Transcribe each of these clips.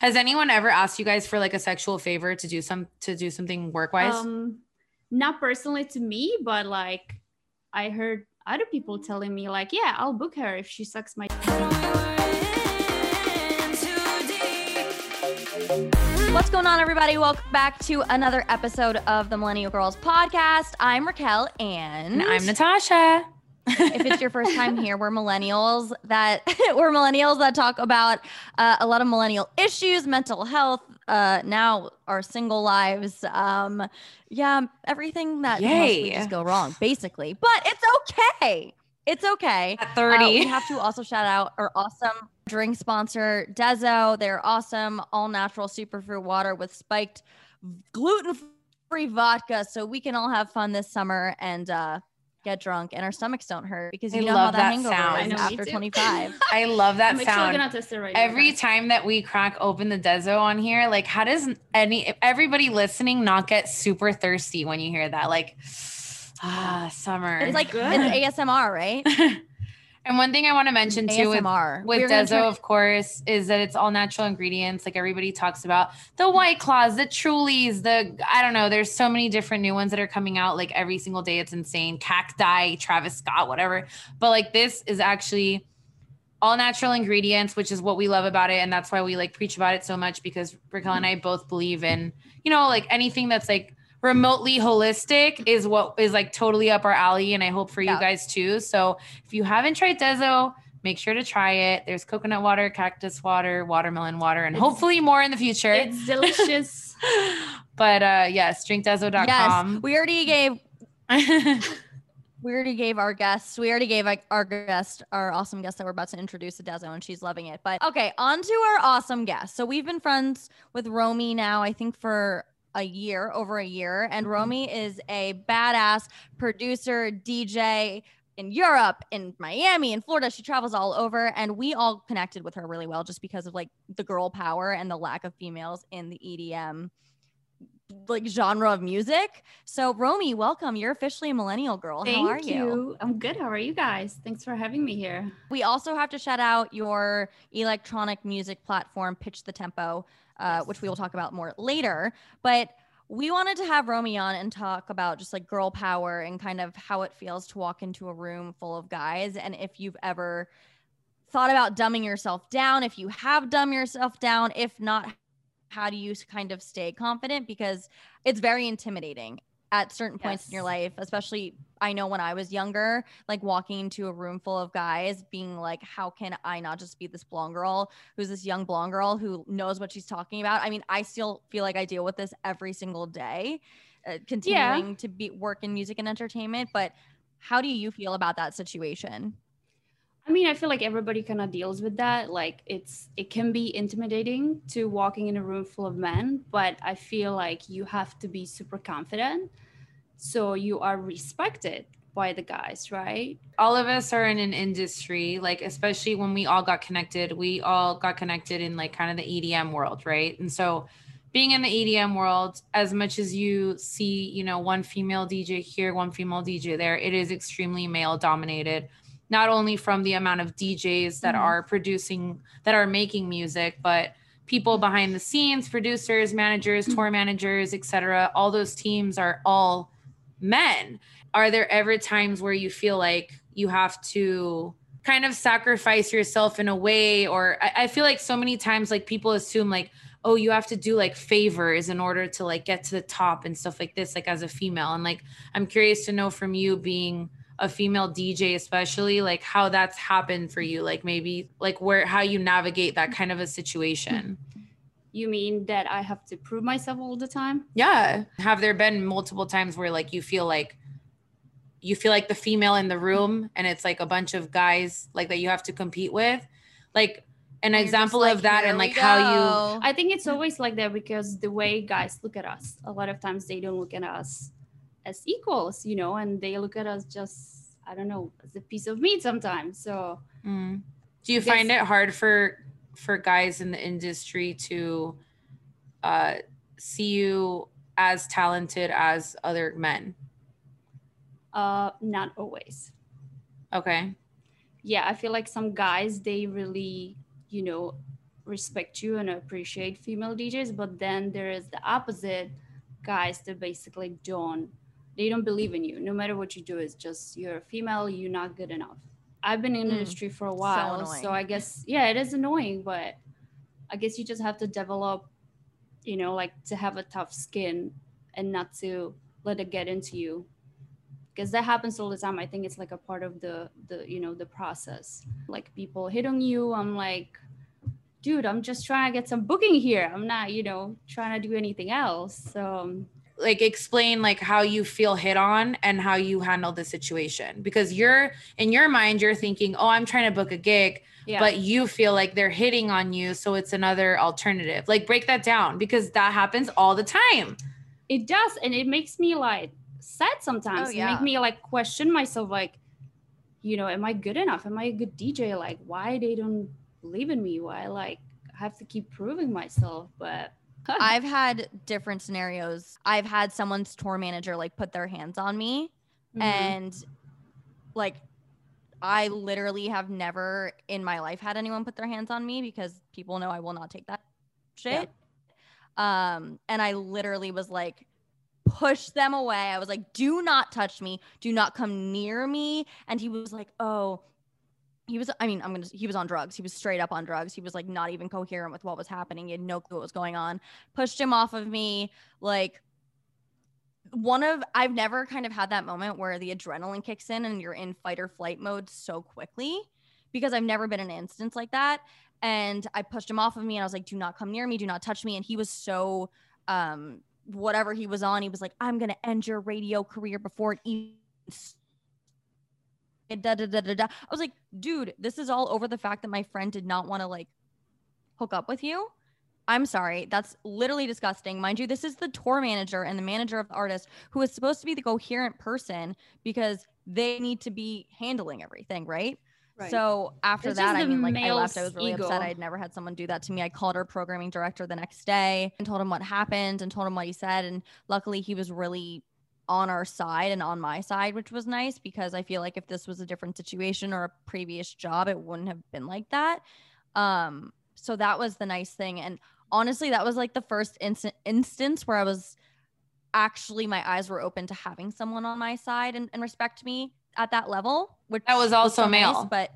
Has anyone ever asked you guys for like a sexual favor to do some to do something work wise? Um, not personally to me, but like I heard other people telling me like, yeah, I'll book her if she sucks my. What's going on, everybody? Welcome back to another episode of the Millennial Girls Podcast. I'm Raquel, and, and I'm Natasha. If it's your first time here, we're millennials that we're millennials that talk about uh, a lot of millennial issues, mental health, uh, now our single lives, um, yeah, everything that Yay. just go wrong, basically. But it's okay. It's okay. At 30. Uh, we have to also shout out our awesome drink sponsor, Dezo. They're awesome, all natural superfruit water with spiked gluten free vodka. So we can all have fun this summer and uh, get drunk and our stomachs don't hurt because you I know love how that, that hangover sound. is I know, me after 25. I love that I'm actually sound. gonna test it right Every guys. time that we crack open the Dezo on here, like how does any everybody listening not get super thirsty when you hear that? Like ah, summer. It's like Good. it's ASMR, right? and one thing I want to mention too with ASMR. with Dezo, turn- of course, is that it's all natural ingredients. Like everybody talks about the White Claws, the Trulies, the I don't know. There's so many different new ones that are coming out like every single day. It's insane. Cacti, Travis Scott, whatever. But like this is actually all natural ingredients, which is what we love about it, and that's why we like preach about it so much because Raquel and I both believe in you know like anything that's like remotely holistic is what is like totally up our alley and i hope for you guys too so if you haven't tried dezo make sure to try it there's coconut water cactus water watermelon water and It's- hopefully more in the future It's delicious. but uh yes drinkdezo.com Yes, we already gave we already gave our guests we already gave like our guest our awesome guest that we're about to introduce to Dezo and she's loving it. But okay, on to our awesome guest. So we've been friends with Romy now, I think for a year, over a year. And mm-hmm. Romy is a badass producer, DJ in Europe, in Miami, in Florida. She travels all over. And we all connected with her really well just because of like the girl power and the lack of females in the EDM like genre of music. So Romy, welcome. You're officially a millennial girl. Thank How are you? you. I'm good. How are you guys? Thanks for having me here. We also have to shout out your electronic music platform, Pitch the Tempo, uh, which we will talk about more later. But we wanted to have Romy on and talk about just like girl power and kind of how it feels to walk into a room full of guys. And if you've ever thought about dumbing yourself down, if you have dumbed yourself down, if not, how do you kind of stay confident? Because it's very intimidating at certain points in your life, especially I know when I was younger, like walking into a room full of guys, being like, how can I not just be this blonde girl who's this young blonde girl who knows what she's talking about? I mean, I still feel like I deal with this every single day, uh, continuing to be work in music and entertainment. But how do you feel about that situation? I mean, I feel like everybody kind of deals with that. Like it's it can be intimidating to walking in a room full of men, but I feel like you have to be super confident so you are respected by the guys, right? all of us are in an industry like especially when we all got connected we all got connected in like kind of the edm world right and so being in the edm world as much as you see you know one female dj here one female dj there it is extremely male dominated not only from the amount of djs that Mhm. are producing that are making music but people behind the scenes producers managers tour managers etc all those teams are all men. Are there ever times where you feel like you have to kind of sacrifice yourself in a way? Or I, I feel like so many times like people assume like oh you have to do like favors in order to like get to the top and stuff like this like as a female. And like i'm curious to know from you being a female dj especially like how that's happened for you like maybe like where how you navigate that kind of a situation You mean that I have to prove myself all the time? yeah have there been multiple times where like you feel like you feel like the female in the room and it's like a bunch of guys like that you have to compete with like an you're example like, of that and like how you. I think it's always like that because the way guys look at us, a lot of times they don't look at us as equals, you know, and they look at us just, I don't know, as a piece of meat sometimes. So Mm. do you guess- find it hard for for guys in the industry to uh see you as talented as other men uh not always. okay Yeah, I feel like some guys they really, you know, respect you and appreciate female DJs, but then there is the opposite guys that basically don't they don't believe in you. No matter what you do, it's just you're a female, you're not good enough. I've been in the Mm, industry for a while, so, annoying. I guess yeah, it is annoying, but I guess you just have to develop, you know, like to have a tough skin and not to let it get into you. Because that happens all the time. I think it's like a part of the the you know the process. Like people hit on you. I'm like, dude, I'm just trying to get some booking here. I'm not, you know, trying to do anything else. So like explain like how you feel hit on and how you handle the situation. Because you're in your mind you're thinking oh i'm trying to book a gig yeah. but you feel like they're hitting on you so it's another alternative. Like break that down because that happens all the time. It does and it makes me like sad sometimes. Oh, it yeah. make me like question myself like you know am i good enough? Am i a good dj like why they don't believe in me? Why like i have to keep proving myself? But I've had different scenarios. I've had someone's tour manager like put their hands on me Mhm. and like I literally have never in my life had anyone put their hands on me because people know I will not take that shit. Um and I literally was like push them away. I was like do not touch me. Do not come near me and he was like, "Oh, he was i mean i'm gonna he was on drugs. He was straight up on drugs. He was like not even coherent with what was happening. He had no clue what was going on. Pushed him off of me like one of i've never kind of had that moment where the adrenaline kicks in and you're in fight or flight mode so quickly because i've never been in an instance like that. And i pushed him off of me and i was like do not come near me. Do not touch me. And he was so um whatever he was on he was like i'm gonna end your radio career before it even da, da, da, da, da. I was like, dude, this is all over the fact that my friend did not want to like hook up with you. I'm sorry. That's literally disgusting. Mind you, this is the tour manager and the manager of the artist who is supposed to be the coherent person because they need to be handling everything, right? Right. So after It's that, I mean, like I left. I was really upset. I had never had someone do that to me. I called our programming director the next day and told him what happened and told him what he said. And luckily, he was really on our side and on my side, which was nice because I feel like if this was a different situation or a previous job, it wouldn't have been like that. Um, so that was the nice thing. And honestly, that was like the first instant instance where I was actually my eyes were open to having someone on my side and, and respect me at that level, which That was also so nice, male. but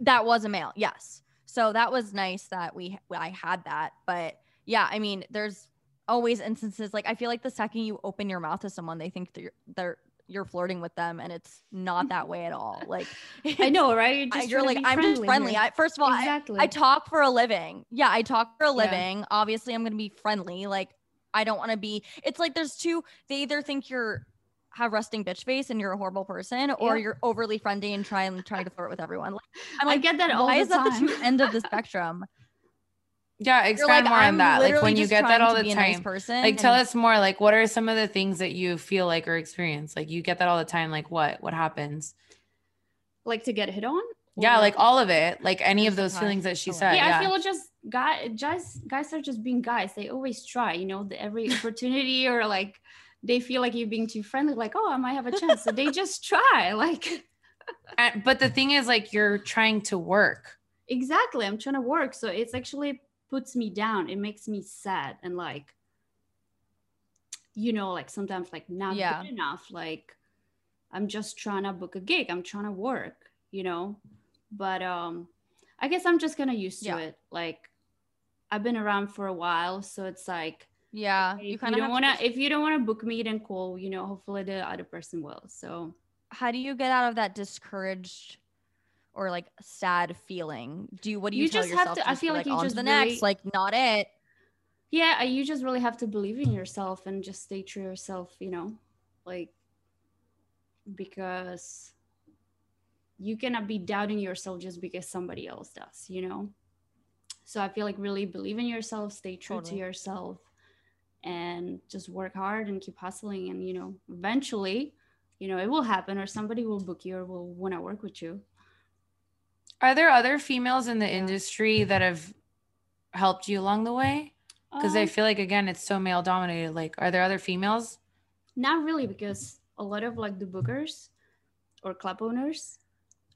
that was a male, yes. So that was nice that we I had that. But yeah, I mean, there's always instances like I feel like the second you open your mouth to someone, they think that you're they're you're flirting with them, and it's not that way at all. Like i know right you're, I- you're like I'm just friendly. I, first of all, I, exactly I talk for a living. Yeah, I talk for a Yeah. living. Obviously, I'm going to be friendly. Like, I don't want to be. It's like there's two. They either think you're have resting bitch face and you're a horrible person, or Yeah. you're overly friendly and trying trying to flirt with everyone. Like, I'm i like, get that why the is that the two end of the spectrum? yeah You're expand like, more I'm on that like when you get that all the be a nice time person. like tell us more like what are some of the things that you feel like or experience like you get that all the time like what what happens like to get hit on yeah like all of it like any of those feelings that she said yeah, yeah, I feel just guy guys guys are just being guys. They always try, you know, the, every opportunity or like they feel like you're being too friendly, like, oh, I might have a chance. So they just try. Like And- but the thing is like you're trying to work exactly. I'm trying to work. So it's actually puts me down. It makes me sad and like you know, like sometimes like not Yeah. good enough. Like I'm just trying to book a gig. I'm trying to work, you know. But um I guess I'm just kind of used to Yeah. it. Like I've been around for a while, so it's like yeah, if you kind of don't want to if you don't want to book me then cool you know hopefully the other person will so How do you get out of that discouraged? Or like sad feeling. Do you what do you, You tell just have yourself? to- I feel like you on to just the really- next, like not it. yeah uh, you just really have to believe in yourself and just stay true to yourself you know like because you cannot be doubting yourself just because somebody else does you know so i feel like really believe in yourself stay true Totally. to yourself and just work hard and keep hustling and you know eventually you know it will happen or somebody will book you or will want to work with you are there other females in the industry that have helped you along the way? Because i Um, feel like again it's so male dominated. Like are there other females? Not really, because a lot of like the bookers or club owners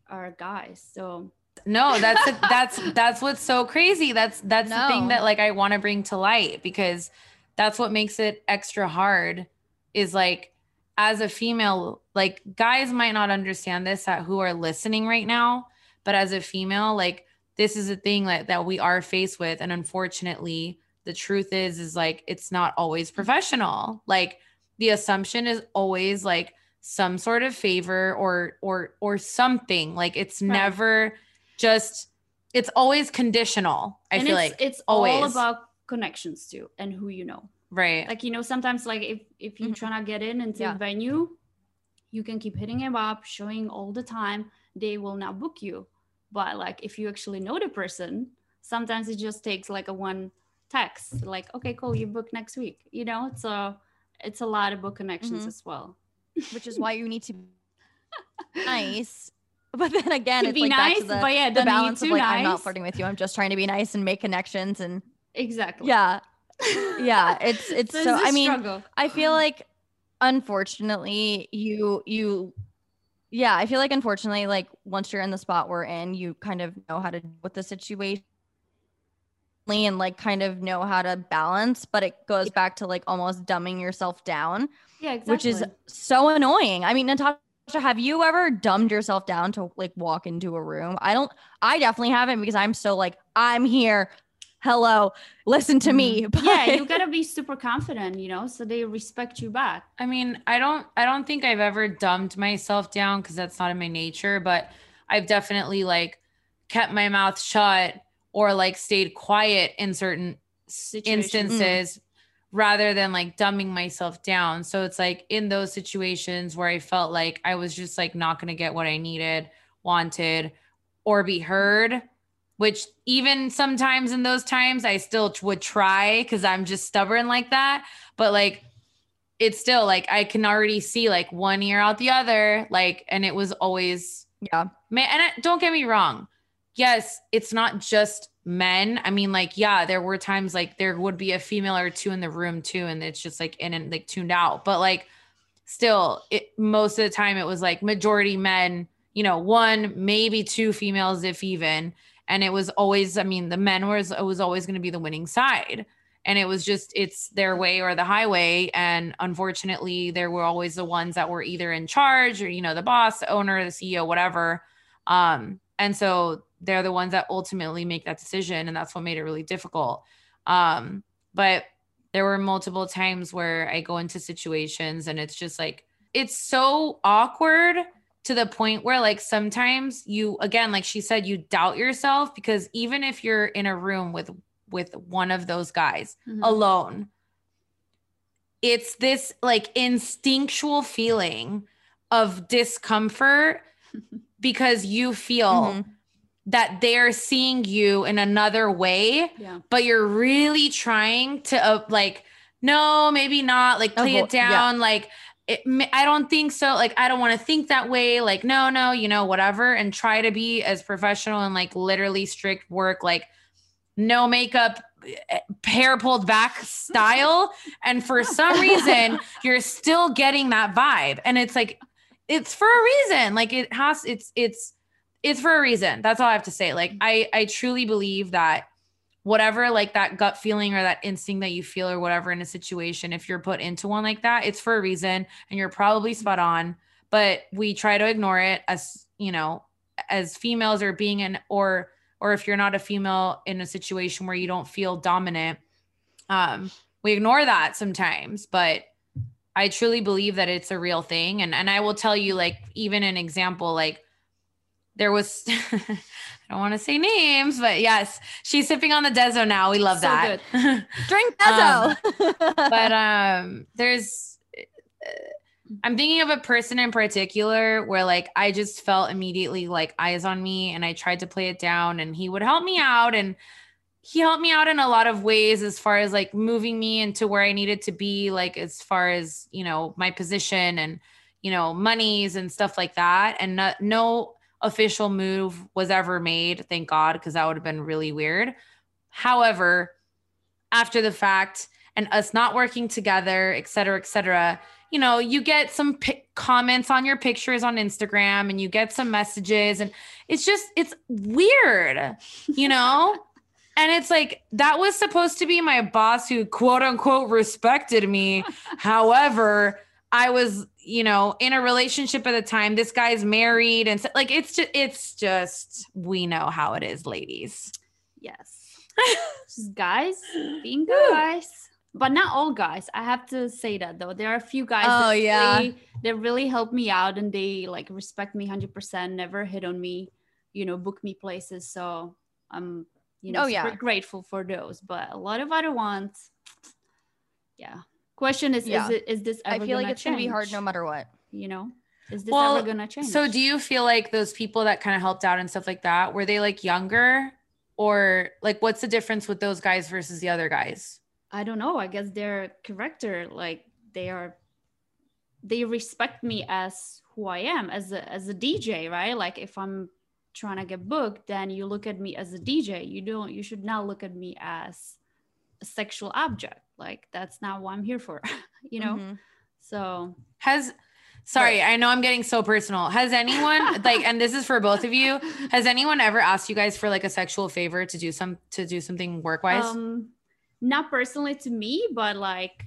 are guys. So. No, that's a, that's that's what's so crazy. That's that's the thing that like I want to bring to light because that's what makes it extra hard is like as a female, like guys might not understand this at who are listening right now, but as a female, like this is a thing that, that we are faced with. And unfortunately, the truth is, is like it's not always professional. Like the assumption is always like some sort of favor or or or something. Like it's Right. never just it's always conditional. I and feel it's, like it's all always. about connections too and who you know. right. Like you know, sometimes like if if you're Mhm. trying to get in into Yeah. a venue, you can keep hitting him up, showing all the time. They will not book you. But like if you actually know the person, sometimes it just takes like a one text, like, okay, cool, you book next week. You know, so it's a lot of book connections Mhm. as well. which is why you need to be nice. But then again, To it's be like back nice, to the, but yeah, the balance of like I'm not flirting with you. I'm just trying to be nice and make connections and Exactly. yeah, yeah. It's it's so. it's a I mean, struggle. I feel like unfortunately you you yeah, I feel like unfortunately like once you're in the spot we're in, you kind of know how to deal with the situation and like kind of know how to balance, but it goes back to like almost dumbing yourself down, yeah, exactly. which is so annoying. I mean, Natasha, have you ever dumbed yourself down to like walk into a room? I don't I definitely haven't because I'm so like I'm here. Hello, listen to me. Mm-hmm. yeah, you gotta be super confident, you know, so they respect you back. I mean, I don't I don't think I've ever dumbed myself down because that's not in my nature, but I've definitely like kept my mouth shut or like stayed quiet in certain Situations. Mm. instances rather than like dumbing myself down. So it's like in those situations where I felt like I was just like not going to get what I needed, wanted, or be heard, which even sometimes in those times I still would try because I'm just stubborn like that. But like, it's still like I can already see like one ear out the other, like, and it was always yeah. man and it, don't get me wrong yes it's not just men i mean like yeah there were times like there would be a female or two in the room too and it's just like in and like tuned out but like still it most of the time it was like majority men you know one maybe two females if even and it was always i mean the men was it was always going to be the winning side. And it was just it's their way or the highway. And unfortunately there were always the ones that were either in charge or you know the boss the owner the ceo whatever. Um and so they're the ones that ultimately make that decision and that's what made it really difficult. Um but there were multiple times where i go into situations and it's just like it's so awkward to the point where like sometimes you again like she said you doubt yourself because even if you're in a room with with one of those guys Mhm. alone it's this like instinctual feeling of discomfort because you feel Mhm. that they're seeing you in another way Yeah. but you're really trying to uh, like no maybe not like play Avo- it down like it, i don't think so like i don't want to think that way like no no you know whatever and try to be as professional and like literally strict work like no makeup eh, hair pulled back style and for some reason you're still getting that vibe and it's like it's for a reason like it has it's it's it's for a reason that's all i have to say like i i truly believe that whatever like that gut feeling or that instinct that you feel or whatever in a situation if you're put into one like that it's for a reason and you're probably spot on but we try to ignore it as you know as females or being in or or if you're not a female in a situation where you don't feel dominant um we ignore that sometimes but i truly believe that it's a real thing and and i will tell you like even an example like there was I don't want to say names, but yes, she's sipping on the Dezo now. We love So that. Drink Um, but um there's uh, I'm thinking of a person in particular where like I just felt immediately like eyes on me and I tried to play it down and he would help me out and he helped me out in a lot of ways as far as like moving me into where I needed to be like as far as, you know, my position and you know, monies and stuff like that and no, no official move was ever made, thank God, because that would have been really weird. However, after the fact and us not working together, et cetera, et cetera, you know, you get some comments on your pictures on Instagram and you get some messages and it's just it's weird, you know? and it's like that was supposed to be my boss who quote unquote respected me. However, I was, you know, in a relationship at the time. This guy's married and so, like it's just it's just we know how it is, ladies. Yes. Just guys being guys. But not all guys. I have to say that though. There are a few guys Oh, that yeah. really, that really help me out and they like respect me 100%, never hit on me, you know, book me places. So I'm, you know, Oh, super yeah. grateful for those. But a lot of other ones, yeah. Question is, Yeah. is it is this I feel like gonna it's gonna be hard no matter what. You know, is this Well, ever gonna change? So do you feel like those people that kind of helped out and stuff like that, were they like younger? Or like what's the difference with those guys versus the other guys? I don't know. I guess their character, like they are, they respect me as who I am as a as a DJ, right? Like if I'm trying to get booked, then you look at me as a DJ. You don't. You should not look at me as a sexual object. Like that's not what I'm here for, you know. Mhm. So Has sorry, I know I'm getting so personal. Has anyone like and this is for both of you, has anyone ever asked you guys for like a sexual favor to do some to do something work-wise? um, not personally to me, but like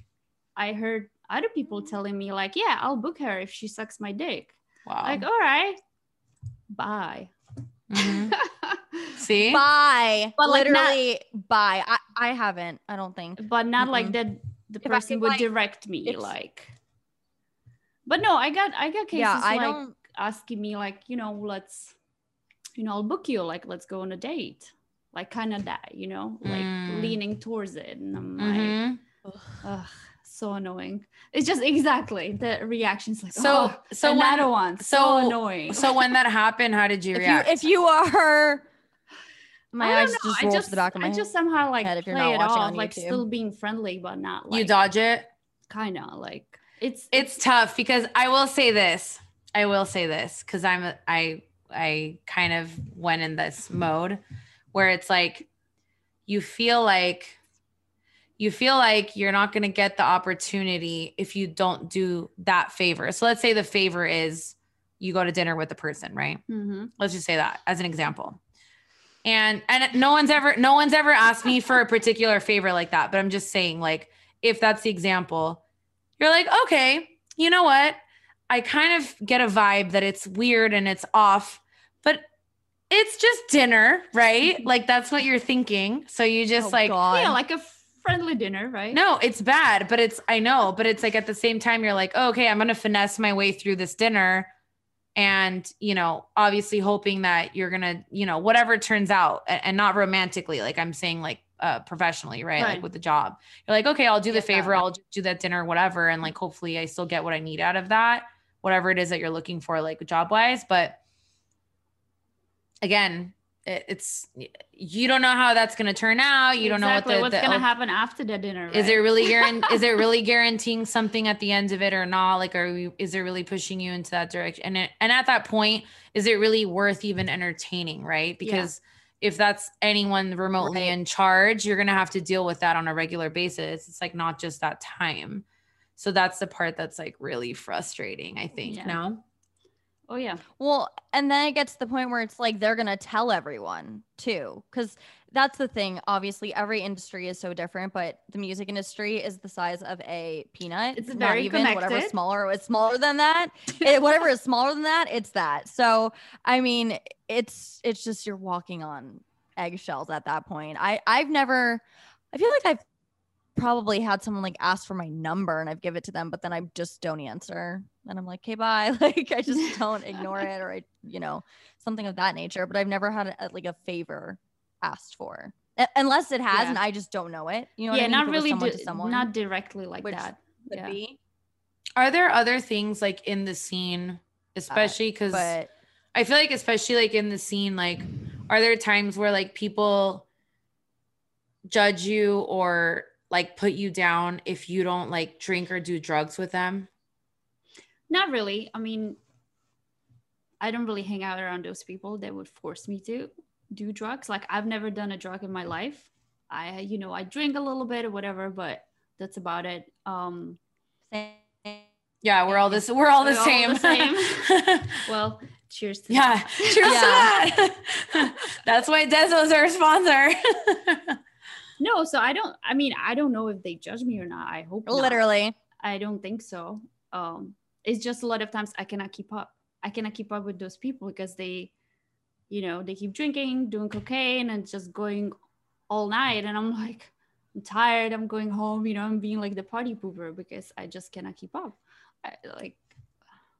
I heard other people telling me like, yeah, I'll book her if she sucks my dick. wow. Like, all right, bye. Mhm. See? Bye. But, like, not- Literally bye. I, I haven't. I don't think. but not like Mhm. that the If person if would I- direct me like but no i got i got cases Yeah, I like don't- asking me like you know let's you know i'll book you like let's go on a date like kind of that you know like Mm. leaning towards it and i'm like Mhm. ugh, so annoying it's just exactly the reactions like So- oh, so another when- one so, so- annoying So when that happened, how did you If you react? if you are my I eyes know, just just, to the back of my I head. just somehow like if you're play not it watching off on like YouTube. still being friendly but not like you dodge it? kind of like it's it's tough because I will say this. I will say this because I'm a- I I kind of went in this mode where it's like you feel like you feel like you're not going to get the opportunity if you don't do that favor. So let's say the favor is you go to dinner with the person, right? Mhm. let's just say that as an example and and no one's ever no one's ever asked me for a particular favor like that but i'm just saying like if that's the example you're like okay you know what? I kind of get a vibe that it's weird and it's off but it's just dinner right? Like that's what you're thinking. So you just Oh, like God. yeah like a friendly dinner right? No, it's bad, but it's I know, but it's like at the same time you're like, oh, okay, I'm gonna finesse my way through this dinner, and you know, obviously hoping that you're gonna, you know, whatever turns out, and, not romantically, like I'm saying, like uh, professionally, right? Like with the job, you're like, okay, I'll do the favor, I'll just do that dinner, whatever, and like hopefully I still get what I need out of that, whatever it is that you're looking for, like job wise, but again. It- It's you don't know how that's gonna turn out. You don't know what the, what's gonna happen after the dinner is it really guaran- is it really guaranteeing something at the end of it or not? Like are we is it really pushing you into that direction? And it, and at that point is it really worth even entertaining right? Because if that's anyone remotely Right. in charge you're going to have to deal with that on a regular basis. It's like not just that time. So that's the part that's like really frustrating i think Yeah. no oh yeah Well, and then it gets to the point where it's like they're gonna tell everyone too, because that's the thing. Obviously, every industry is so different, but the music industry is the size of a peanut. It's not very even whatever connected. smaller. It's smaller than that. it, whatever is smaller than that, it's that. So I mean, it's it's just you're walking on eggshells at that point. I I've never. I feel like I've probably had someone like ask for my number and I've give it to them, but then I just don't answer. And I'm like, okay, bye. Like I just don't ignore it or I, you know, something of that nature. But I've never had a, like a favor asked for. U- Unless it has Yeah. and I just don't know it. You know what yeah I mean? not If it was really someone di- to someone. not directly like Which that could yeah. be. are there other things like in the scene especially because But I feel like especially like in the scene, like are there times where like people judge you or like put you down if you don't like drink or do drugs with them? not really i mean i don't really hang out around those people that would force me to do drugs like i've never done a drug in my life i you know i drink a little bit or whatever but that's about it um. Yeah, we're all this. We're all the We're all same. the same. Well, cheers to yeah, cheers to that. That's why Dezo's our sponsor. No, so I don't I mean, I don't know if they judge me or not. I hope not. Literally. I don't think so. Um it's just a lot of times I cannot keep up. I cannot keep up with those people because they you know, they keep drinking, doing cocaine and just going all night and I'm like I'm tired, I'm going home, you know, I'm being like the party pooper because I just cannot keep up. I, like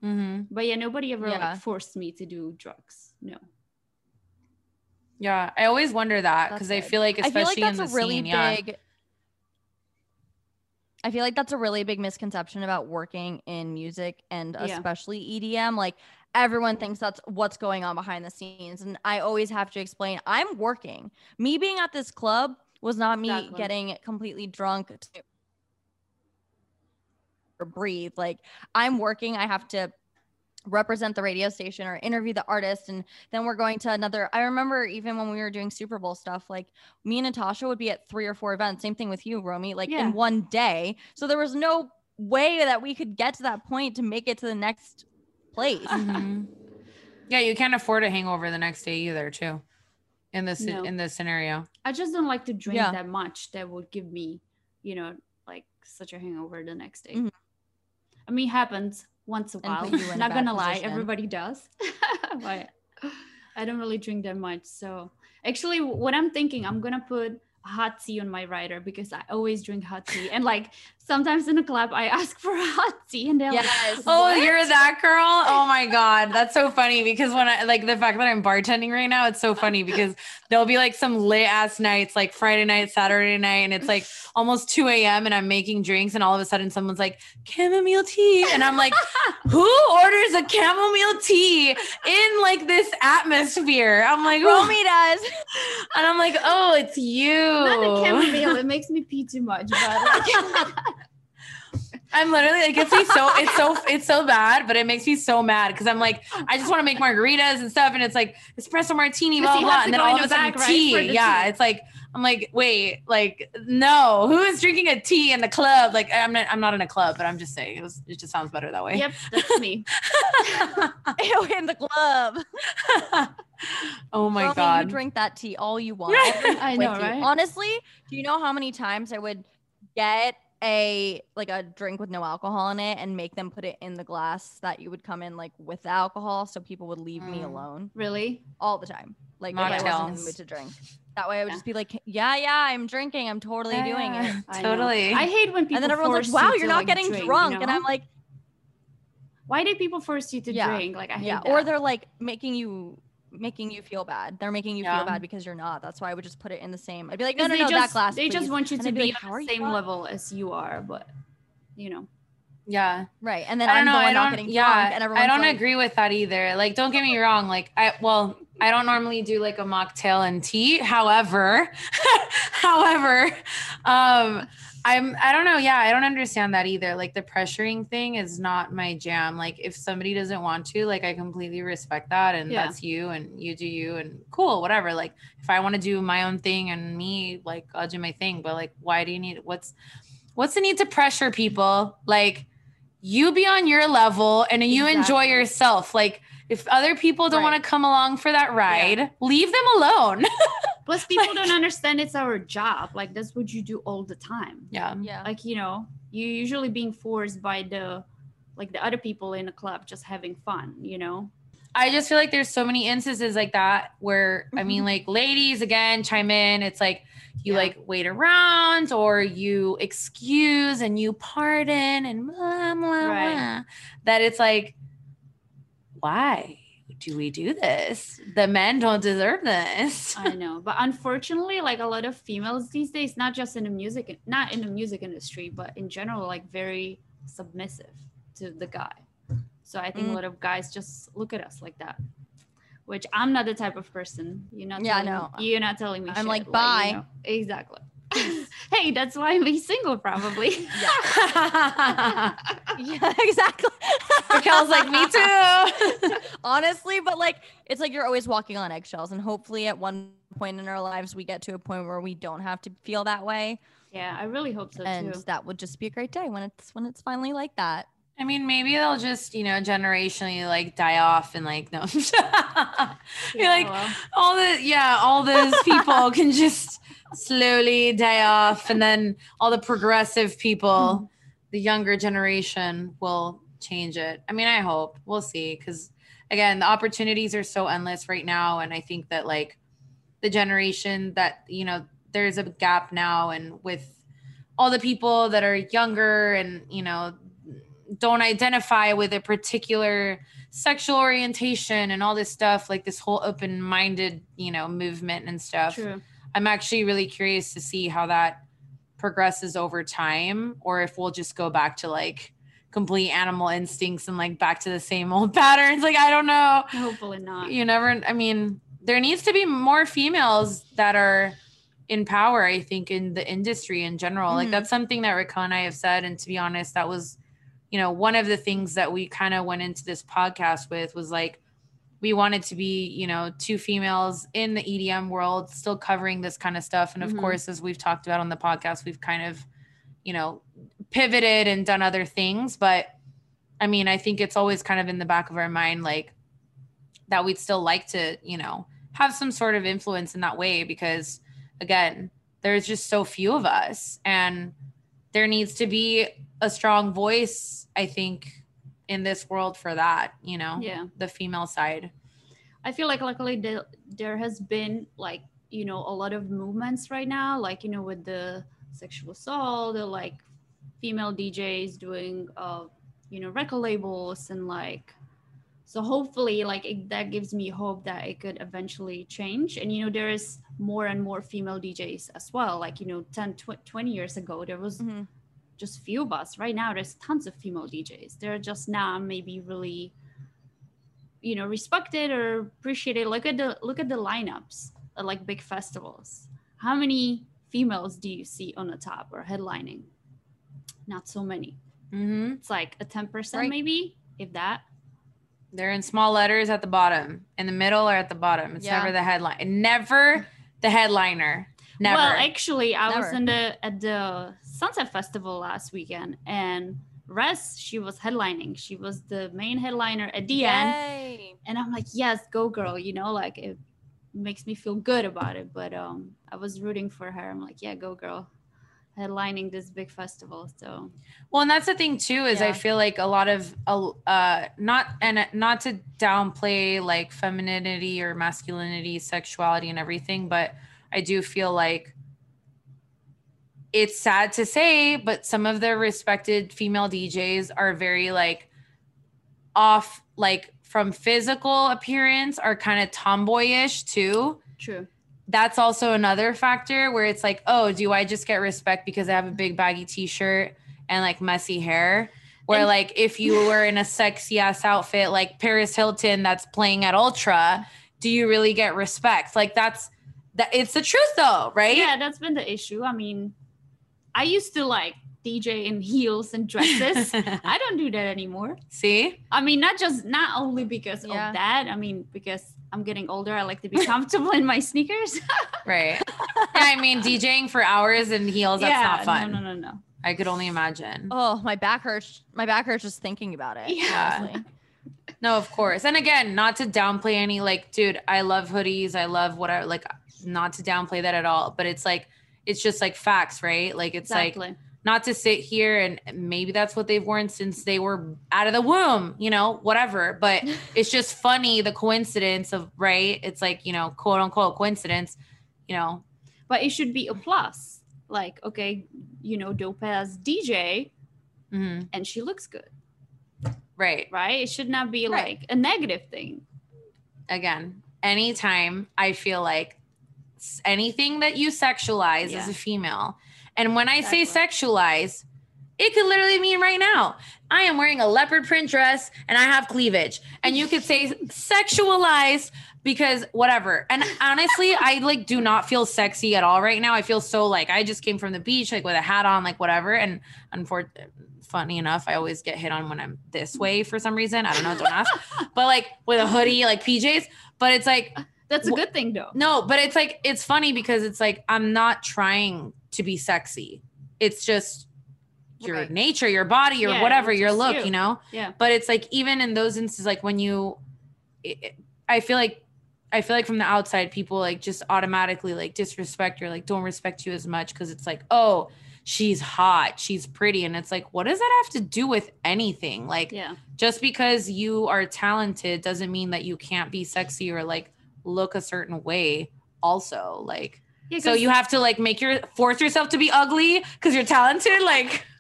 hmm but yeah, nobody ever Yeah. like forced me to do drugs. No. Yeah, I always wonder that because I feel like, I feel like especially in that's the a really scene, yeah. big. I feel like that's a really big misconception about working in music and Yeah. especially EDM. Like everyone thinks that's what's going on behind the scenes. And I always have to explain I'm working. Me being at this club was not me Exactly. getting completely drunk to or breathe. Like I'm working. I have to represent the radio station or interview the artist and then we're going to another i remember even when we were doing super bowl stuff like me and natasha would be at three or four events same thing with you romy like Yeah. in one day so there was no way that we could get to that point to make it to the next place Mhm. Yeah, you can't afford a hangover the next day either, too. In this No. in this scenario. I just don't like to drink Yeah. that much that would give me, you know, like such a hangover the next day. Mhm. I mean, it happens once a while. Not gonna lie, position. everybody does. but I don't really drink that much. So actually, what I'm thinking, I'm gonna put hot tea on my rider because I always drink hot tea. And like sometimes in a club, I ask for a hot tea, and they're like, Oh, What? you're that girl? Oh my god, that's so funny because when I like the fact that I'm bartending right now, it's so funny because there'll be like some lit ass nights, like Friday night, Saturday night, and it's like almost 2 a.m. and I'm making drinks, and all of a sudden someone's like chamomile tea, and I'm like, who orders a chamomile tea in like this atmosphere? I'm like, romy does and I'm like, oh, it's you. not the chamomile. It makes me pee too much, but like, I'm literally like it's me so it's so it's so bad, but it makes me so mad because I'm like I just want to make margaritas and stuff, and it's like espresso martini, blah Because blah, and then go all in of a sudden back, tea. for the yeah, tea. it's like I'm like wait, like no, who is drinking a tea in the club? Like I'm not I'm not in a club, but I'm just saying it was it just sounds better that way. yep, that's me. Ew, in the club oh my Romy, god. you drink that tea all you want I know, right? Honestly, do you know how many times I would get a like a drink with no alcohol in it and make them put it in the glass that you would come in like with the alcohol so people would leave me Mm. alone Really? all the time. Like if I wasn't in the mood to drink. That way I would Yeah. just be like, yeah, yeah, I'm drinking. I'm totally Yeah, doing yeah. it. I know. Totally. I hate when people And then everyone's force like, wow, you you're not like, getting drink, you drunk. And? I'm like, why did people force you to Yeah. drink? Like I hate yeah. that. Or they're like making you making you feel bad. They're making you Yeah. feel bad because you're not. That's why I would just put it in the same. I'd be like, no, 'Cause no, they no, just, that glass. They just want you And to be like, on the same drunk?" level as you are, but you know. yeah. Right. And then I don't the know. I don't. Yeah, drunk and I don't like, agree with that either. Like, don't get me wrong. Like, I well, I don't normally do like a mocktail and tea. However, however, um, I'm. I don't know. Yeah, I don't understand that either. Like, the pressuring thing is not my jam. Like, if somebody doesn't want to, like, I completely respect that, and Yeah. that's you, and you do you, and cool, whatever. Like, if I want to do my own thing and me, like, I'll do my thing. But like, why do you need? What's what's the need to pressure people? Like you be on your level and you enjoy yourself. Like if other people don't Right. want to come along for that ride, leave them alone. Plus, people don't understand it's our job. Like that's what you do all the time. yeah. Yeah. Like you know, you're usually being forced by the like the other people in the club just having fun. You know. I just feel like there's so many instances like that where I mean mm-hmm. like ladies again chime in. It's like you Yeah. like wait around or you excuse and you pardon and blah blah Right. blah. That it's like why do we do this? The men don't deserve this. I know, but unfortunately, like a lot of females these days, not just in the music, not in the music industry, but in general, like very submissive to the guy. So I think Mm. a lot of guys just look at us like that. Which I'm not the type of person. You're not. Yeah, telling no. Me, you're not telling me. I'm shit, like, you bye. know. exactly. hey, that's why I'm single, probably. yeah, exactly. Raquel's like, me too. Honestly, but like it's like you're always walking on eggshells, and hopefully at one point in our lives we get to a point where we don't have to feel that way, yeah, I really hope so too. and too. that would just be a great day when it's when it's finally like that. I mean, maybe they'll just, you know, generationally like die off and like no. You're like well, all the yeah, all those people can just slowly die off and then all the progressive people, the younger generation will change it. I mean, I hope. We'll see cuz again, the opportunities are so endless right now and I think that like the generation that, you know, there's a gap now and with all the people that are younger and, you know, don't identify with a particular sexual orientation and all this stuff like this whole open-minded you know movement and stuff true. I'm actually really curious to see how that progresses over time or if we'll just go back to like complete animal instincts and like back to the same old patterns like i don't know Hopefully not. you never i mean there needs to be more females that are in power i think in the industry in general like Mhm. that's something that Raquel and i have said and to be honest that was you know one of the things that we kind of went into this podcast with was like we wanted to be you know two females in the edm world still covering this kind of stuff. And of Mhm. course as we've talked about on the podcast we've kind of you know pivoted and done other things. But i mean i think it's always kind of in the back of our mind like that we'd still like to you know have some sort of influence in that way because again there's just so few of us. And there needs to be a strong voice i think in this world for that you know Yeah. the female side I feel like luckily there, there has been like you know a lot of movements right now, like you know with the sexual assault, the like female DJs doing uh you know record labels and like so hopefully like it, that gives me hope that it could eventually change and you know there is more and more female DJs as well like you know 10 tw- 20 years ago there was Mhm. Just few of us. Right now there's tons of female DJs they're just not maybe really you know respected or appreciated. Look at the look at the lineups at like big festivals. How many females do you see on the top or headlining? Not so many. Mm-hmm. it's like a 10% Right. maybe if that. They're in small letters at the bottom. In the middle or at the bottom. It's Yeah. never the headline never the headliner never. well actually i was in the at the sunset festival last weekend and Rezz, she was headlining. She was the main headliner at the end. And i'm like yes go girl you know like it makes me feel good about it but um i was rooting for her. I'm like yeah go girl headlining this big festival so. Well, and that's the thing too is I feel like a lot of uh not and not to downplay like femininity or masculinity, sexuality and everything, but I do feel like it's sad to say, but some of the respected female DJs are very like off like from physical appearance are kind of tomboyish too true that's also another factor where it's like, oh, do I just get respect because I have a big baggy t-shirt and like messy hair? Where And- like if you were in a sexy ass outfit like Paris Hilton that's playing at Ultra, do you really get respect? Like that's that it's the truth though, right? yeah that's been the issue i mean i used to like dj in heels and dresses i don't do that anymore See? i mean not just not only because Yeah. of that i mean because i'm getting older i like to be comfortable in my sneakers Right. yeah, I mean DJing for hours in heels, that's not fun. no no no no I could only imagine. Oh, my back hurts. My back hurts just thinking about it. Yeah. honestly. No, of course. And again, not to downplay any like, dude, I love hoodies. I love what I like, not to downplay that at all. But it's like, it's just like facts, right? Like, it's like not to sit here and maybe that's what they've worn since they were out of the womb, you know, whatever. But it's just funny the coincidence of, right? It's like, you know, quote unquote coincidence, you know, but it should be a plus like okay you know dope as dj mhm, and she looks good right. right it should not be Right. like a negative thing again, anytime I feel like anything that you sexualize as a female, and when I say sexualize, it could literally mean right now, I am wearing a leopard print dress and I have cleavage. And you could say sexualize because whatever. And honestly, I like do not feel sexy at all right now. I feel so like I just came from the beach, like with a hat on, like whatever. And unfortunately, funny enough, I always get hit on when I'm this way for some reason. I don't know, don't ask. but like with a hoodie, like PJs. But it's like, that's a good thing though no, but it's like it's funny because it's like I'm not trying to be sexy. It's just your Right. nature, your body, or Yeah, whatever, your look, you. you know? Yeah. But it's like even in those instances, like when you it- I feel like I feel like from the outside, people like just automatically like disrespect or like don't respect you as much because it's like, oh, she's hot, she's pretty. And it's like, what does that have to do with anything? Like Yeah. just because you are talented doesn't mean that you can't be sexy or like look a certain way also like Yeah, so 'cause- you have to like make your force yourself to be ugly because you're talented like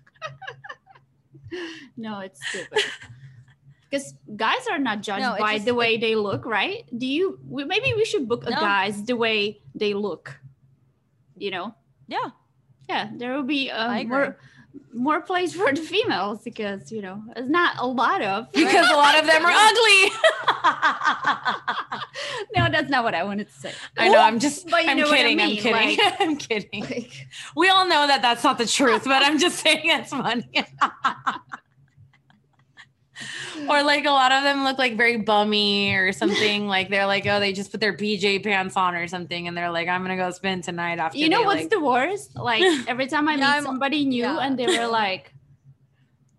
No, it's stupid. Because guys are not judged No, by just- the way they look, right? Do you? We, maybe we should book a No. guys the way they look. You know? Yeah. Yeah, there will be I um, agree. more more place for the females because you know it's not a lot of. because a lot of them are ugly no, that's not what I wanted to say. i know i'm just But you i'm know what I kidding i'm kidding like- i'm kidding Like, we all know that that's not the truth but i'm just saying it's funny or like a lot of them look like very bummy or something like they're like oh they just put their PJ pants on or something and they're like i'm gonna go spin tonight after you know they, what's like, the worst? Like every time I Yeah, meet somebody new yeah. and they were like,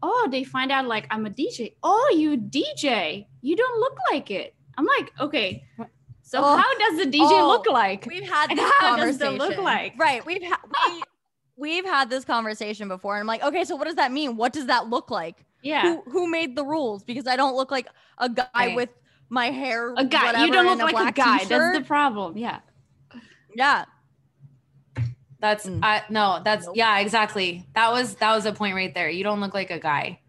"Oh, they find out like I'm a DJ. Oh, you DJ? You don't look like it." I'm like, okay. So Oh. how does the DJ Oh. look like? We've had this how does conversation. that look like? Right. We've had we, we've had this conversation before, and I'm like, okay, so what does that mean? What does that look like? Yeah, Who who made the rules? Because I don't look like a guy Right. with my hair. a guy. whatever, You don't look like a guy. t-shirt. That's the problem. Yeah. yeah. That's Mm. I no, that's Nope. yeah, exactly. That was that was a point right there. You don't look like a guy.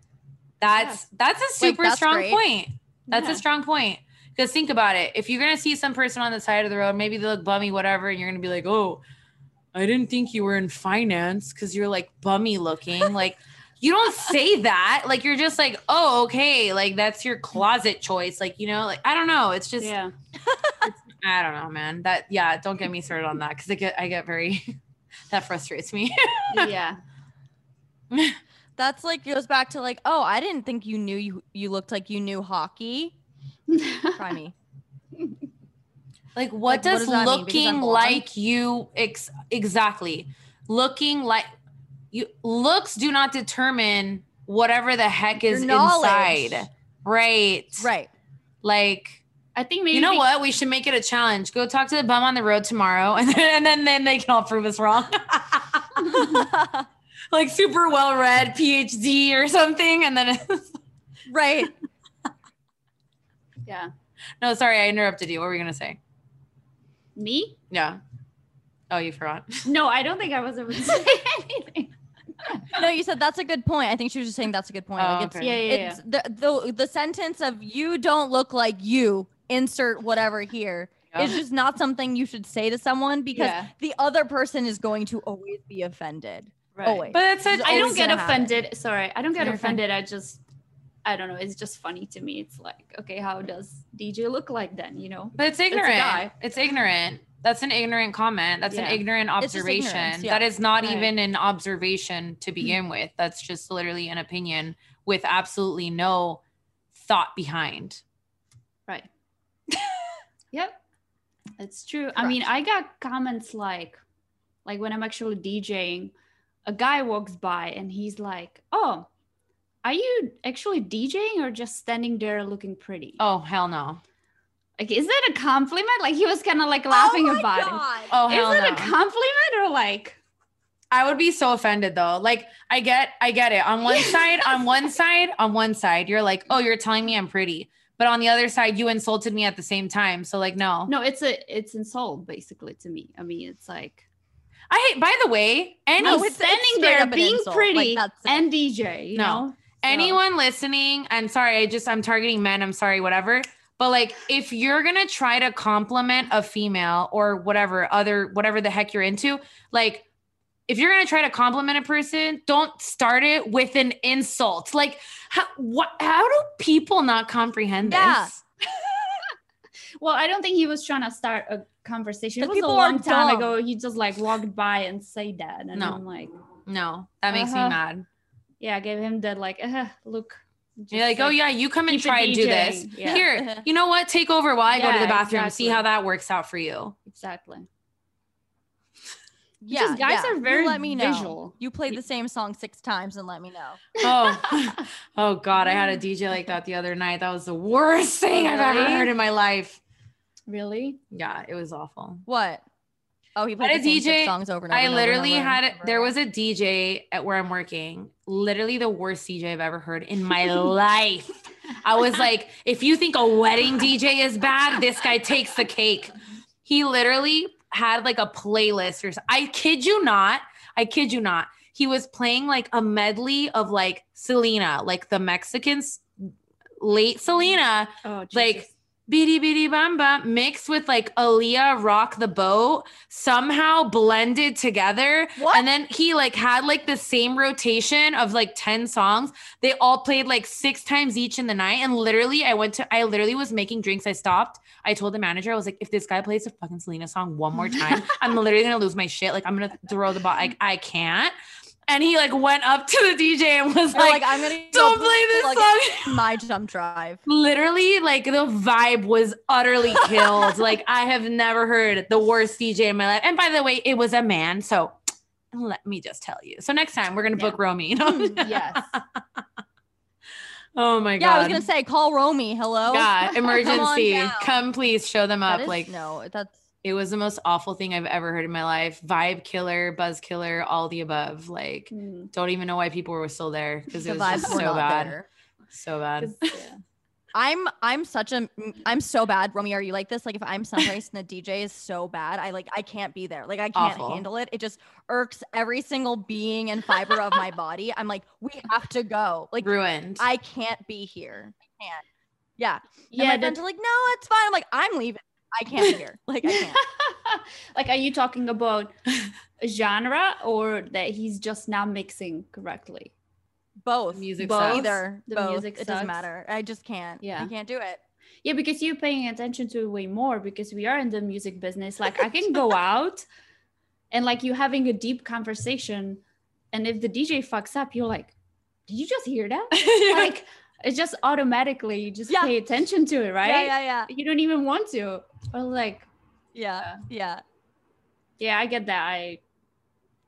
That's that's a super that's strong great. point. That's Yeah. a strong point. Because think about it. If you're gonna see some person on the side of the road, maybe they look bummy, whatever, and you're gonna be like, oh, I didn't think you were in finance because you're like bummy looking. like you don't say that. Like you're just like, oh, okay, like that's your closet choice. Like, you know, like I don't know. It's just yeah. I don't know, man. That yeah, don't get me started on that because I get I get very that frustrates me. Yeah. That's like goes back to like, oh, I didn't think you knew you you looked like you knew hockey. Try me. Like, what Like, what does, does? Because I'm looking like you ex- exactly? Looking like you looks do not determine whatever the heck is inside. Right. Right. Like, I think maybe you know what? We should make it a challenge. Go talk to the bum on the road tomorrow, and then and then, then they can all prove us wrong. like super well read PhD or something, and then it's, right. Yeah. no, sorry, I interrupted you. What were you gonna say? Me? Yeah. Oh, you forgot. No, I don't think I was able to say anything. No, you said that's a good point. I think she was just saying that's a good point. Oh, like it's okay. Yeah, yeah, yeah. the, the the sentence of you don't look like you insert whatever here Yeah. is just not something you should say to someone because Yeah. the other person is going to always be offended. Right. Always. But it's It's I don't get offended. Sorry, I don't get You're fine. offended. I just, I don't know. It's just funny to me. It's like, okay, how does DJ look like then? You know? But it's ignorant. guy. It's ignorant. That's an ignorant comment. That's Yeah. an ignorant It's just ignorance, observation. yeah. That is not Right. even an observation to mm-hmm. begin with. That's just literally an opinion with absolutely no thought behind. Right. yep. It's true. I mean, I got comments like, like when I'm actually DJing, a guy walks by and he's like, "Oh, are you actually DJing or just standing there looking pretty?" Oh hell no. Like, is that a compliment? Like he was kind of like oh laughing oh my about it. God. Oh Is it no. a compliment or like? I would be so offended though. Like I get I get it. On one side, on one side, on one side, you're like, "Oh, you're telling me I'm pretty." But on the other side, you insulted me at the same time. So like, no. No, it's a it's insult basically to me. I mean, it's like I hate by the way, any no, it's- it's standing there up an being insult. Like, pretty that's and DJ. You No. know, So- anyone listening and sorry i just i'm targeting men i'm sorry whatever but like if you're gonna try to compliment a female or whatever other whatever the heck you're into like if you're gonna try to compliment a person don't start it with an insult like how, what, how do people not comprehend Yeah. this Well, I don't think he was trying to start a conversation. It was a people long time dumb. ago. He just like walked by and said that, and No. I'm like, no that makes Uh-huh. me mad yeah, I gave him that like, uh, look. You're like, oh yeah you come and try and do this Yeah. here you know what take over while i go to the bathroom see how that works out for you exactly. Yeah, Because guys yeah. are You very let me know. visual. You played the same song six times and let me know. Oh, oh God! I had a DJ like that the other night. That was the worst thing I've ever heard in my life. Really? Yeah, it was awful. What? Oh, he played a the same six DJ songs over and over. I and literally over had it. over There was a DJ at where I'm working. Literally the worst DJ I've ever heard in my life. I was like, if you think a wedding DJ is bad, this guy takes the cake. He literally had like a playlist or so- I kid you not. I kid you not. He was playing like a medley of like Selena, like the Mexicans, late Selena, Oh, like. Bidi Bidi Bom Bom mixed with like Aaliyah Rock the Boat somehow blended together. What? And then he like had like the same rotation of like 10 songs. They all played like six times each in the night. And literally, I went to, I literally was making drinks. I stopped. I told the manager, I was like, if this guy plays a fucking Selena song one more time, I'm literally gonna lose my shit. Like, I'm gonna throw the ball. Like, I can't. And he like went up to the DJ and was like, like, I'm gonna don't play this plug song. my jump drive. Literally, like the vibe was utterly killed. like I have never heard the worst DJ in my life. And by the way, it was a man. So let me just tell you. So next time we're gonna book Romy. You mm, know? yes. oh my god. Yeah, I was gonna say, call Romy. Hello. Yeah, emergency. down. Come please show them up. is- like no, that's it was the most awful thing I've ever heard in my life. Vibe killer, buzz killer, all the above. Like Mm. don't even know why people were still there because the it was just so bad. there. So bad. yeah. I'm I'm such a I'm so bad. Romy, are you like this? Like if I'm someplace and the DJ is so bad, I like I can't be there. Like I can't Awful. handle it. It just irks every single being and fiber of my body. I'm like, we have to go. Like Ruined. I can't be here. I can't. Yeah. And Yeah. my that- friends are like, no, it's fine. I'm like, I'm leaving. I can't hear. Like I can't. like, are you talking about genre or that he's just not mixing correctly? Both. music Both. sucks. Either. The both. music it doesn't matter. I just can't. Yeah. I can't do it. Yeah, because you're paying attention to it way more because we are in the music business. Like, I can go out and like you having a deep conversation, and if the DJ fucks up, you're like, "Did you just hear that?" like, it's just automatically you just Yeah. pay attention to it, right? Yeah, yeah, yeah. You don't even want to. Or like, Yeah. Uh, yeah. yeah, I get that. I,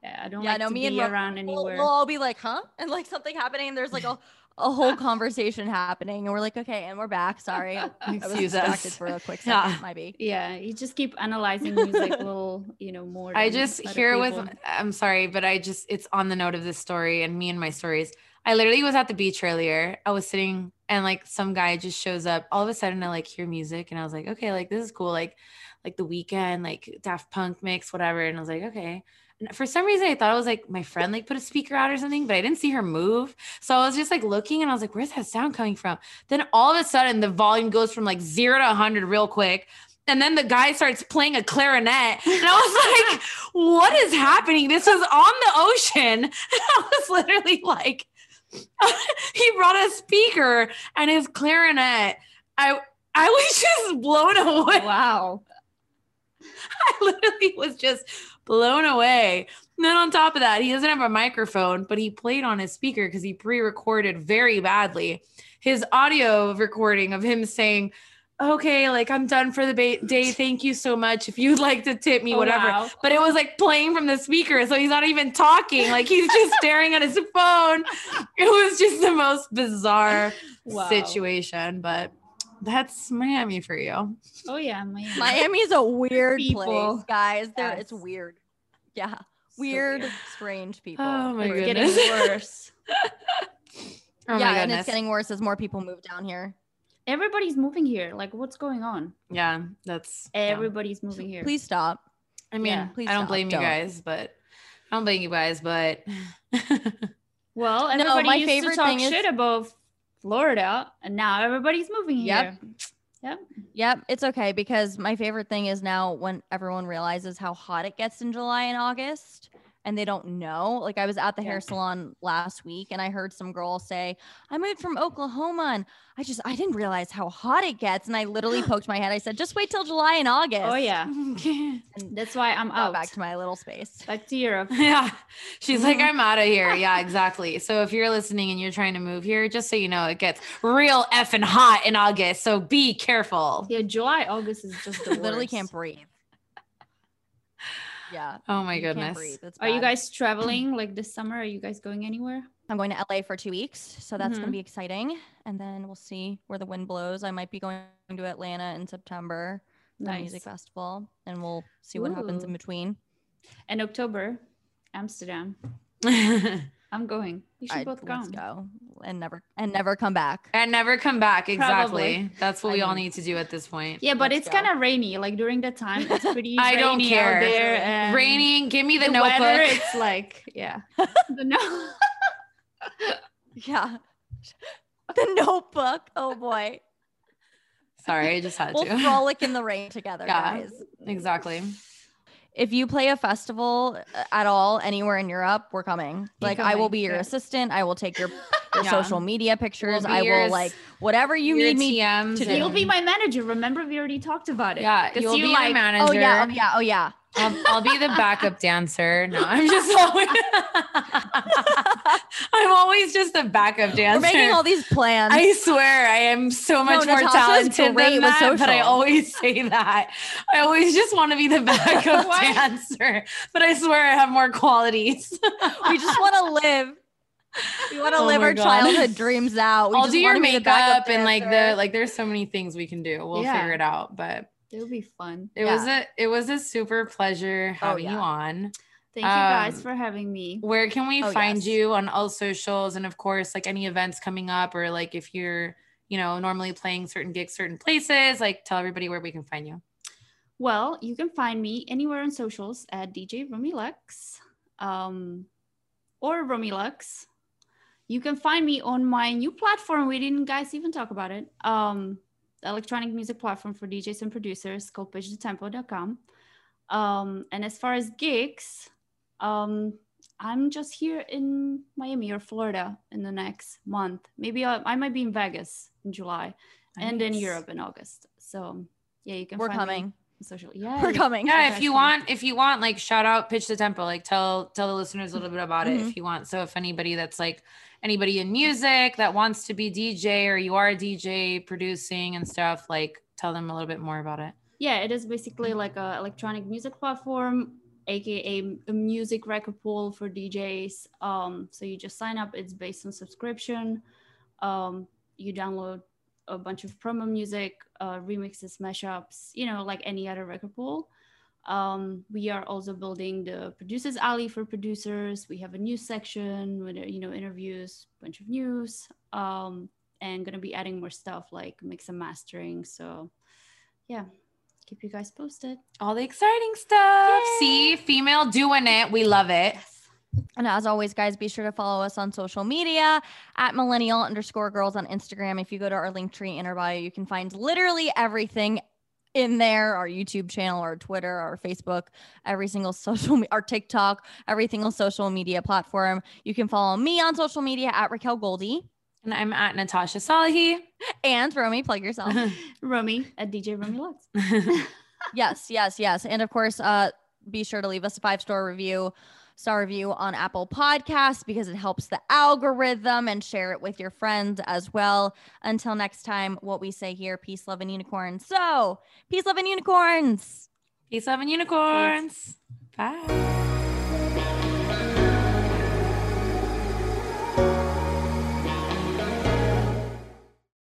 yeah, I don't Yeah, like no, to me be and Ro- around We'll, anywhere. we'll all be like, huh? And like something happening, and there's like a, a whole conversation happening, and we're like, okay, and we're back. Sorry. I was distracted us. for a quick Yeah. second, might be. yeah, you just keep analyzing music a little, you know, more. I just hear with. I'm sorry, but I just it's on the note of this story and me and my stories. I literally was at the beach earlier. I was sitting and like some guy just shows up. All of a sudden I like hear music and I was like, okay, like this is cool. Like like the Weeknd, like Daft Punk mix, whatever. And I was like, okay. And for some reason I thought it was like my friend like put a speaker out or something, but I didn't see her move. So I was just like looking and I was like, where's that sound coming from? Then all of a sudden the volume goes from like zero to 100 real quick. And then the guy starts playing a clarinet. And I was like, what is happening? This was on the ocean. And I was literally like, he brought a speaker and his clarinet. I I was just blown away. wow. I literally was just blown away. And then on top of that, he doesn't have a microphone, but he played on his speaker because he pre-recorded very badly his audio recording of him saying, "Okay, like I'm done for the ba- day. Thank you so much. If you'd like to tip me, Oh, whatever." wow. But it was like playing from the speaker, so he's not even talking. Like he's just staring at his phone. It was just the most bizarre Wow. situation, but that's Miami for you. Oh yeah, Miami. Miami's a weird People. place, guys. There, it's weird. Yeah, So weird, strange people. Oh my oh, It's goodness. getting worse. Oh yeah, my and it's getting worse as more people move down here. Everybody's moving here. Like, what's going on? yeah, that's yeah. Everybody's moving here. Please stop. I mean, Yeah, please I don't stop. blame Don't. you guys, but I don't blame you guys, but Well, No, everybody my used favorite to talk thing is- shit about Florida, and now everybody's moving here. Yep. here. Yep, it's okay because my favorite thing is now when everyone realizes how hot it gets in July and August and they don't know. Like I was at the Yeah. hair salon last week and I heard some girl say, "I moved from Oklahoma and I just I didn't realize how hot it gets." And I literally poked my head. I said, "Just wait till July and August." Oh yeah, And that's why I'm out. back to my little space. Back to Europe. yeah. She's like, Mhm. I'm out of here. Yeah, exactly. So if you're listening and you're trying to move here, just so you know, it gets real effing hot in August. So be careful. Yeah, July, August is just the literally can't breathe. Yeah. Oh my goodness. Are you guys traveling like this summer? Are you guys going anywhere? I'm going to LA for two weeks, so that's Mhm. gonna be exciting. And then we'll see where the wind blows. I might be going to Atlanta in September, the music festival, and we'll see what happens in between. And October, Amsterdam. I'm going. You should I- both let's go and never and never come back. and never come back. Exactly. Probably. That's what I we all need to do at this point. Yeah, but Let's it's go. kind of rainy. Like during that time, it's pretty. I don't care. Out there and Raining, give me the, the notebook. weather. It's like yeah. the no- Yeah. the notebook. Oh boy. Sorry, I just had to. We'll to. frolic in the rain together, Yeah. guys. exactly. If you play a festival uh, at all anywhere in Europe, we're coming. Like I will be your yeah. assistant. I will take your, your Yeah. social media pictures. be I will yours- like whatever you Your need me. TMs to do. You'll be my manager. Remember, we already talked about it. yeah. 'Cause You'll you be like- my manager. Oh yeah, oh yeah, oh yeah. I'll, I'll be the backup dancer. No, I'm just always. I'm always just the backup dancer. We're making all these plans. I swear I am so much more Natasha's talented than that, but I always say that. I always just want to be the backup dancer, but I swear I have more qualities. we just want to live. We want to Oh live our God. childhood dreams out. We I'll just do your wanna be the makeup and like the like. There's so many things we can do. We'll Yeah. figure it out. But It'll be fun. it was a it was a super pleasure having you Oh, yeah. on. Thank you guys Um, for having me. Where can we Oh, find yes. you on all socials and of course like any events coming up or like if you're you know normally playing certain gigs certain places like tell everybody where we can find you. Well, you can find me anywhere on socials at DJ Romilux um, or Romilux. You can find me on my new platform. We didn't guys even talk about it. Um, electronic music platform for DJs and producers called pitchthetempo.com. Um, and as far as gigs, um, I'm just here in Miami or Florida in the next month. Maybe I, I might be in Vegas in July and in Europe in August. So yeah, you can. We're find me coming. on social. Yeah, We're coming. Yeah, if you want, if you want, like shout out, pitch the tempo, like tell tell the listeners a little bit about it Mhm. if you want. So if anybody that's like anybody in music that wants to be DJ or you are a DJ producing and stuff, like tell them a little bit more about it. Yeah, it is basically like a electronic music platform, aka a music record pool for DJs. Um, so you just sign up. It's based on subscription. Um, you download a bunch of promo music, uh, remixes, mashups, you know, like any other record pool. Um, we are also building the producers alley for producers. We have a news section with you know interviews, bunch of news, um, and gonna be adding more stuff like mix and mastering. So, yeah, keep you guys posted. All the exciting stuff. Yay. See, female doing it. We love it. And as always, guys, be sure to follow us on social media at millennial underscore girls on Instagram. If you go to our Linktree in our bio, you can find literally everything in there our YouTube channel, our Twitter, our Facebook, every single social, me- our TikTok, every single social media platform. You can follow me on social media at Raquel Goldie. And I'm at Natasha Salahi. And Romy, plug yourself. Romy at DJ Romy Lux. yes, yes, yes. And of course, uh, be sure to leave us a five star review, star review on Apple Podcasts because it helps the algorithm and share it with your friends as well. Until next time, what we say here peace, love, and unicorns. So, peace, love, and unicorns. Peace, love, and unicorns. Bye.